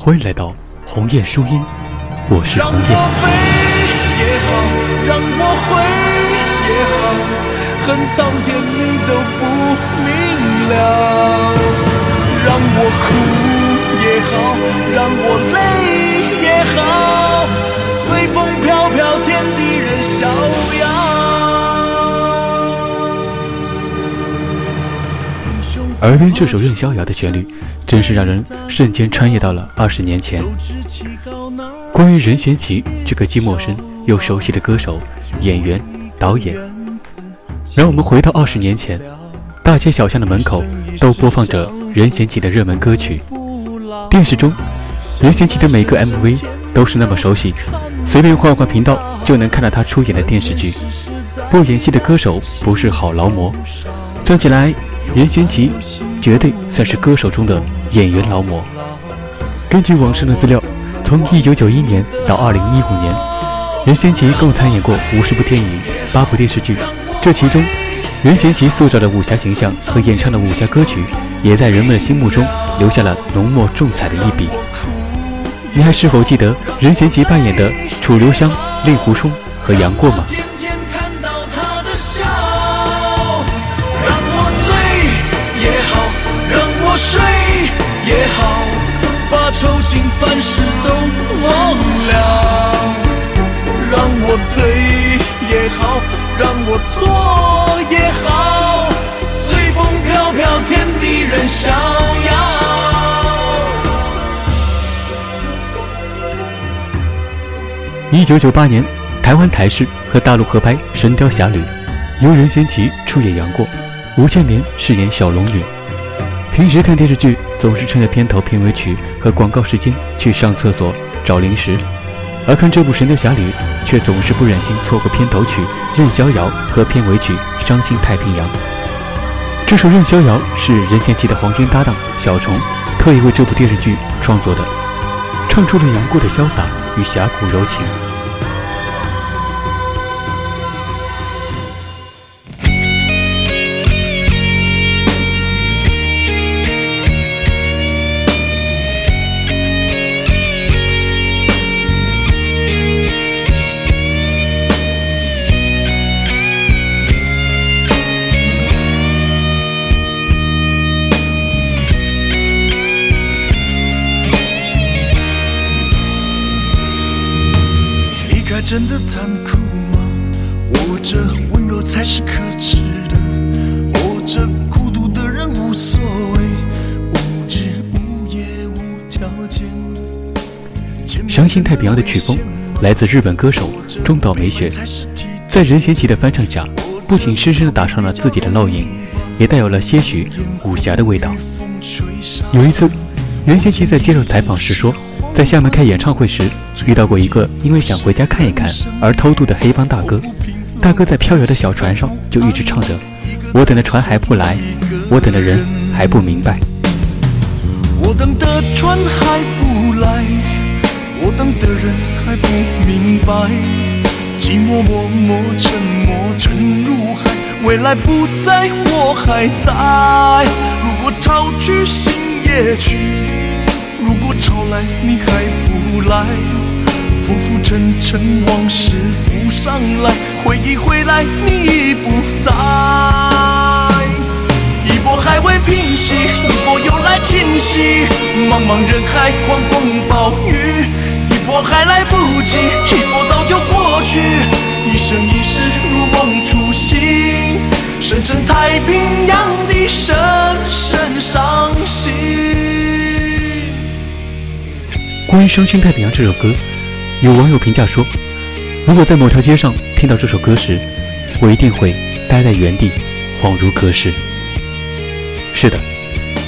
欢迎来到鸿雁书音，我是鸿雁。让我悲也好，让我悔也好，恨苍天你都不明了。让我哭也好，让我泪也耳边这首《任逍遥》的旋律，真是让人瞬间穿越到了二十年前。关于任贤齐这个既陌生又熟悉的歌手、演员、导演，让我们回到二十年前，大街小巷的门口都播放着任贤齐的热门歌曲，电视中任贤齐的每个 MV 都是那么熟悉，随便换换频道就能看到他出演的电视剧。不演戏的歌手不是好劳模，算起来。任贤齐绝对算是歌手中的演员劳模。根据网上的资料，从1991年到2015年，任贤齐共参演过五十部电影、八部电视剧。这其中，任贤齐塑造的武侠形象和演唱的武侠歌曲，也在人们的心目中留下了浓墨重彩的一笔。你还是否记得任贤齐扮演的楚留香、令狐冲和杨过吗？愁情烦事都忘了，让我对也好，让我错也好，随风飘飘，天地任逍遥。一九九八年，台湾台视和大陆合拍《神雕侠侣》，由任贤齐出演杨过，吴倩莲饰演小龙女。平时看电视剧，总是趁着片头、片尾曲和广告时间去上厕所找零食，而看这部《神雕侠侣》，却总是不忍心错过片头曲《任逍遥》和片尾曲《伤心太平洋》。这首《任逍遥》是任贤齐的黄金搭档小虫特意为这部电视剧创作的，唱出了杨过的潇洒与侠骨柔情。真的残酷吗？活着温柔才是可耻的，活着孤独的人无所谓，无日无夜无条件。伤心太平洋的曲风来自日本歌手中岛美雪，在任贤齐的翻唱下，不仅深深的打上了自己的烙印，也带有了些许武侠的味道。有一次，任贤齐在接受采访时说。在厦门开演唱会时，遇到过一个因为想回家看一看而偷渡的黑帮大哥。大哥在飘摇的小船上就一直唱着：“我等的船还不来，我等的人还不明白。”我等的船还不来，我等的人还不明白。寂寞默默沉默沉入海，未来不在我还在。如果潮去心也去。如果潮来你还不来，浮浮沉沉往事浮上来，回忆回来你已不在。一波还未平息，一波又来侵袭，茫茫人海狂风暴雨，一波还来不及，一波早就过去。一生一世如梦初醒，深深太平洋的深深伤心。关于《伤心太平洋》这首歌，有网友评价说：“如果在某条街上听到这首歌时，我一定会呆在原地，恍如隔世。”是的，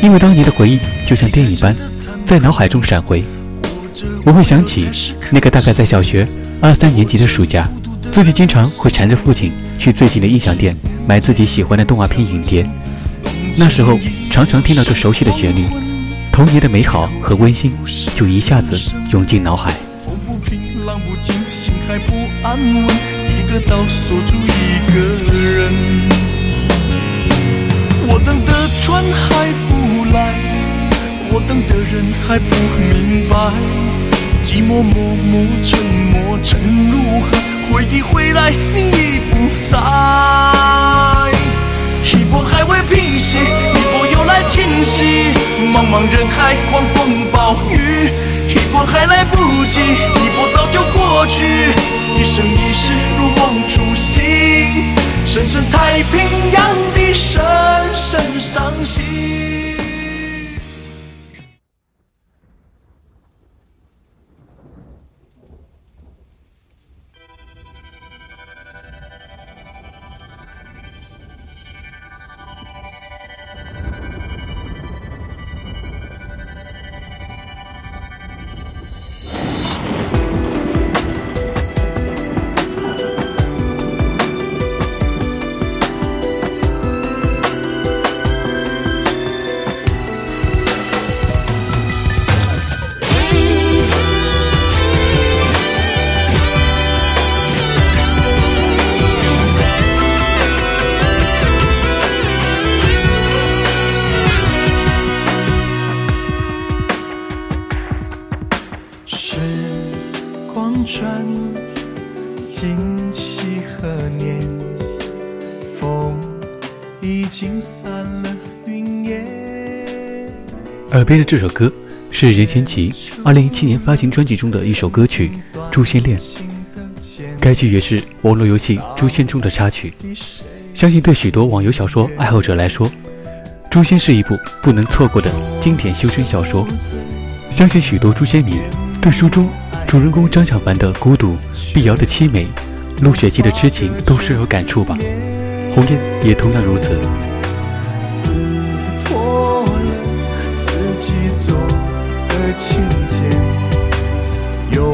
因为当年的回忆就像电影般在脑海中闪回。我会想起那个大概在小学二三年级的暑假，自己经常会缠着父亲去最近的音响店买自己喜欢的动画片影碟。那时候常常听到这熟悉的旋律。童年的美好和温馨就一下子涌进脑海。风不平，浪不静，心还不安稳，一个岛锁住一个人。我等的船还不来，我等的人还不明白，寂寞默默沉默沉入海，回忆回来你已不在。一波还未平息，一波又来侵袭，茫茫人海，狂风暴雨，一波还来不及，一波早就过去，一生一世如梦初醒，深深太平洋的深深伤心。耳边的这首歌是任贤齐2017年发行专辑中的一首歌曲《诛仙恋》，该剧也是网络游戏《诛仙》中的插曲。相信对许多网游小说爱好者来说，《诛仙》是一部不能错过的经典修真小说。相信许多诛仙迷对书中主人公张小凡的孤独、碧瑶的凄美、陆雪姬的痴情都深有感触吧。鸿雁也同样如此。情节，涌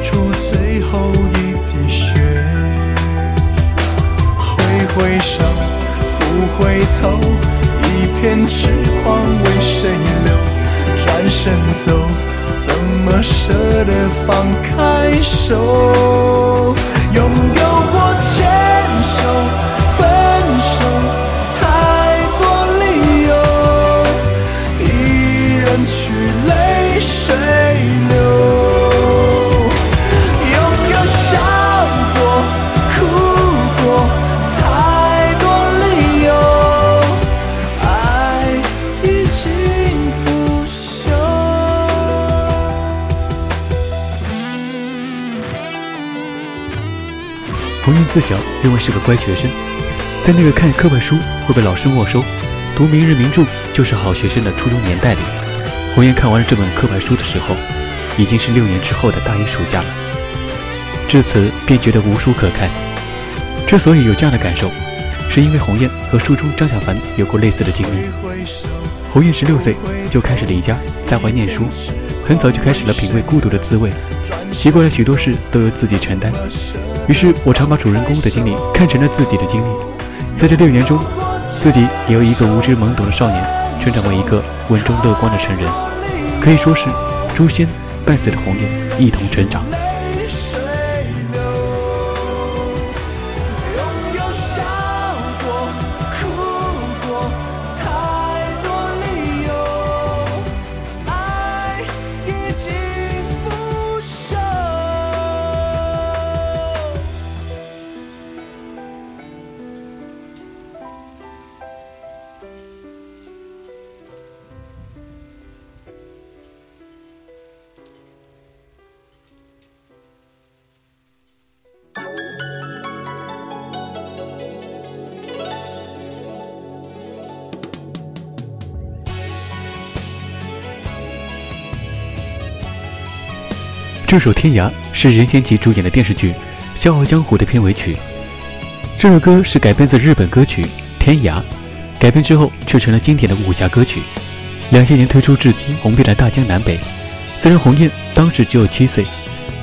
出最后一滴血。挥挥手，不回头，一片痴狂为谁留？转身走，怎么舍得放开手？拥有过牵手、鸿雁自小认为是个乖学生，在那个看课本书会被老师没收、读明日名著就是好学生的初中年代里，鸿雁看完了这本课本书的时候，已经是六年之后的大一暑假了。至此便觉得无书可看。之所以有这样的感受，是因为鸿雁和书中张小凡有过类似的经历。鸿雁十六岁就开始离家在外念书，很早就开始了品味孤独的滋味，习惯了许多事都由自己承担。于是我常把主人公的经历看成了自己的经历。在这六年中，自己也由一个无知懵懂的少年，成长为一个稳重乐观的成人，可以说是诛仙伴随着红颜一同成长。这首《天涯》是任贤齐主演的电视剧《笑傲江湖》的片尾曲。这首歌是改编自日本歌曲《天涯》，改编之后却成了经典的武侠歌曲。两千年推出至今，红遍了大江南北。虽然鸿雁当时只有七岁，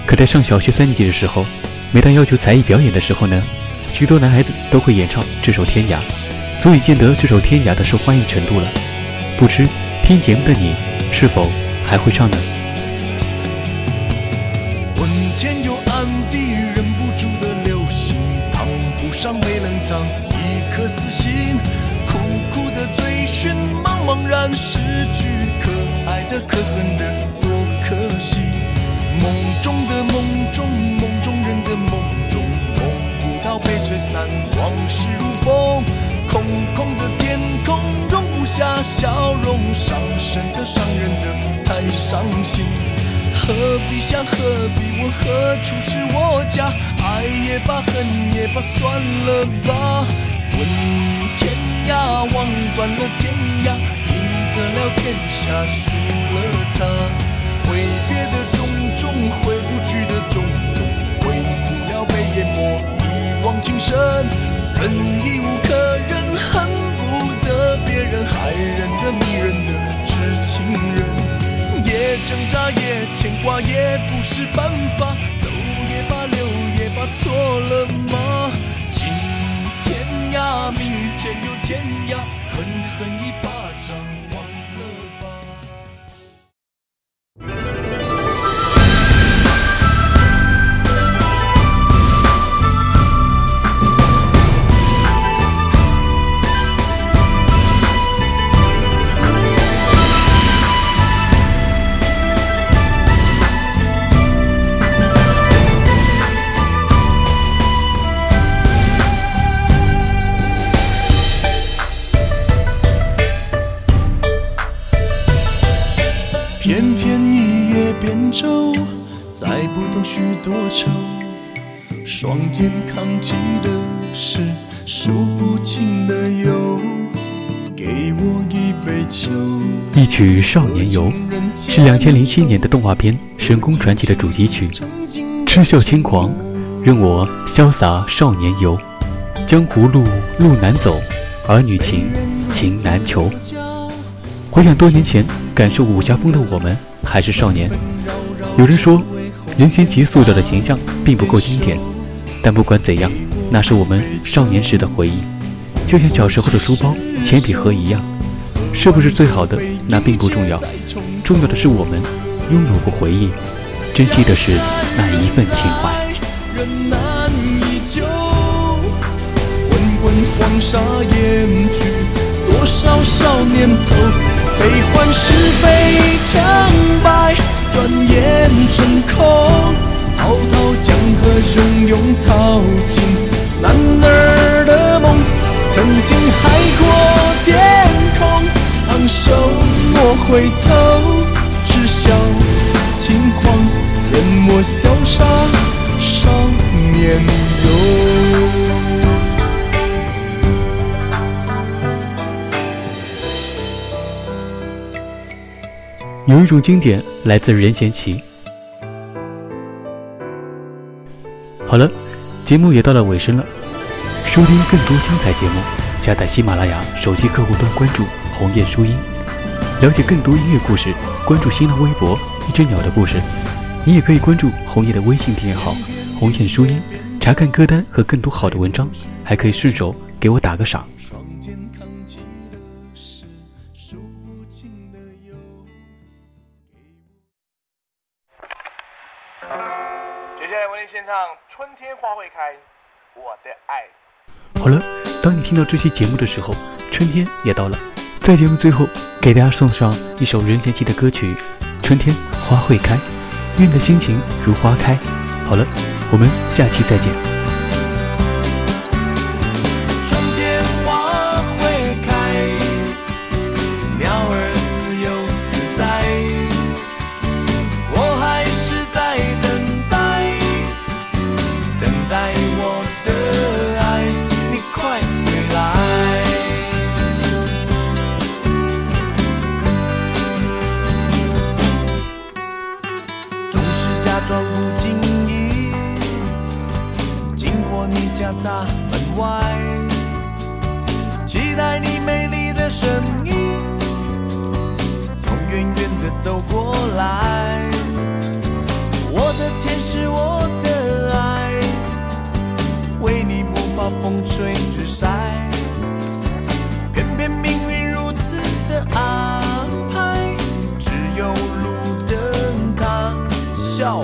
可在上小学三年级的时候，每当要求才艺表演的时候呢，许多男孩子都会演唱这首《天涯》，足以见得这首《天涯》的受欢迎程度了。不知听节目的你是否还会唱呢？藏一颗死心，苦苦的追寻，茫茫然失去可爱的可恨的多可惜。梦中的梦中，梦中人的梦中，梦不到被吹散，往事如风。空空的天空容不下笑容，伤神的伤人的太伤心。何必想何必问何处是我家？爱也罢，恨也罢，算了吧。问天涯，望断了天涯，赢得了天下，输了他。挥别的种种，回不去的种种，回不了被淹没一往情深。忍已无挣扎，也牵挂，也不是办法。走也罢，留也罢，错了吗？今天涯，明天又天涯，狠狠一巴扛起的是数不清的忧。给我一杯酒。一曲《少年游》是两千零七年的动画片《神功传奇》的主题曲。痴笑轻狂，任我潇洒少年游。江湖路路难走，儿女情情难求。回想多年前感受武侠风的我们还是少年。有人说，任贤齐塑造的形象并不够经典，但不管怎样，那是我们少年时的回忆。就像小时候的书包、铅笔盒一样，是不是最好的那并不重要，重要的是我们拥有过回忆，珍惜的是那一份情怀。人难以救，滚滚黄沙掩去多少少年头，悲欢是非成败，转眼成空。滔滔江河汹涌，淘尽男儿的梦。曾经海阔天空，昂首莫回头，只笑轻狂，任我潇洒少年游。有一种经典来自任贤齐。好了，节目也到了尾声了。收听更多精彩节目，下载喜马拉雅手机客户端，关注红叶书音，了解更多音乐故事。关注新浪微博一只鸟的故事，你也可以关注红雁的微信订阅号红叶书音，查看歌单和更多好的文章，还可以顺手给我打个赏。花会开》，我的爱。好了，当你听到这期节目的时候，春天也到了。在节目最后，给大家送上一首任贤齐的歌曲《春天花会开》，愿你的心情如花开。好了，我们下期再见。大门外，期待你美丽的身影从远远的走过来。我的天使，我的爱，为你不怕风吹日晒，偏偏命运如此的安排，只有路灯它笑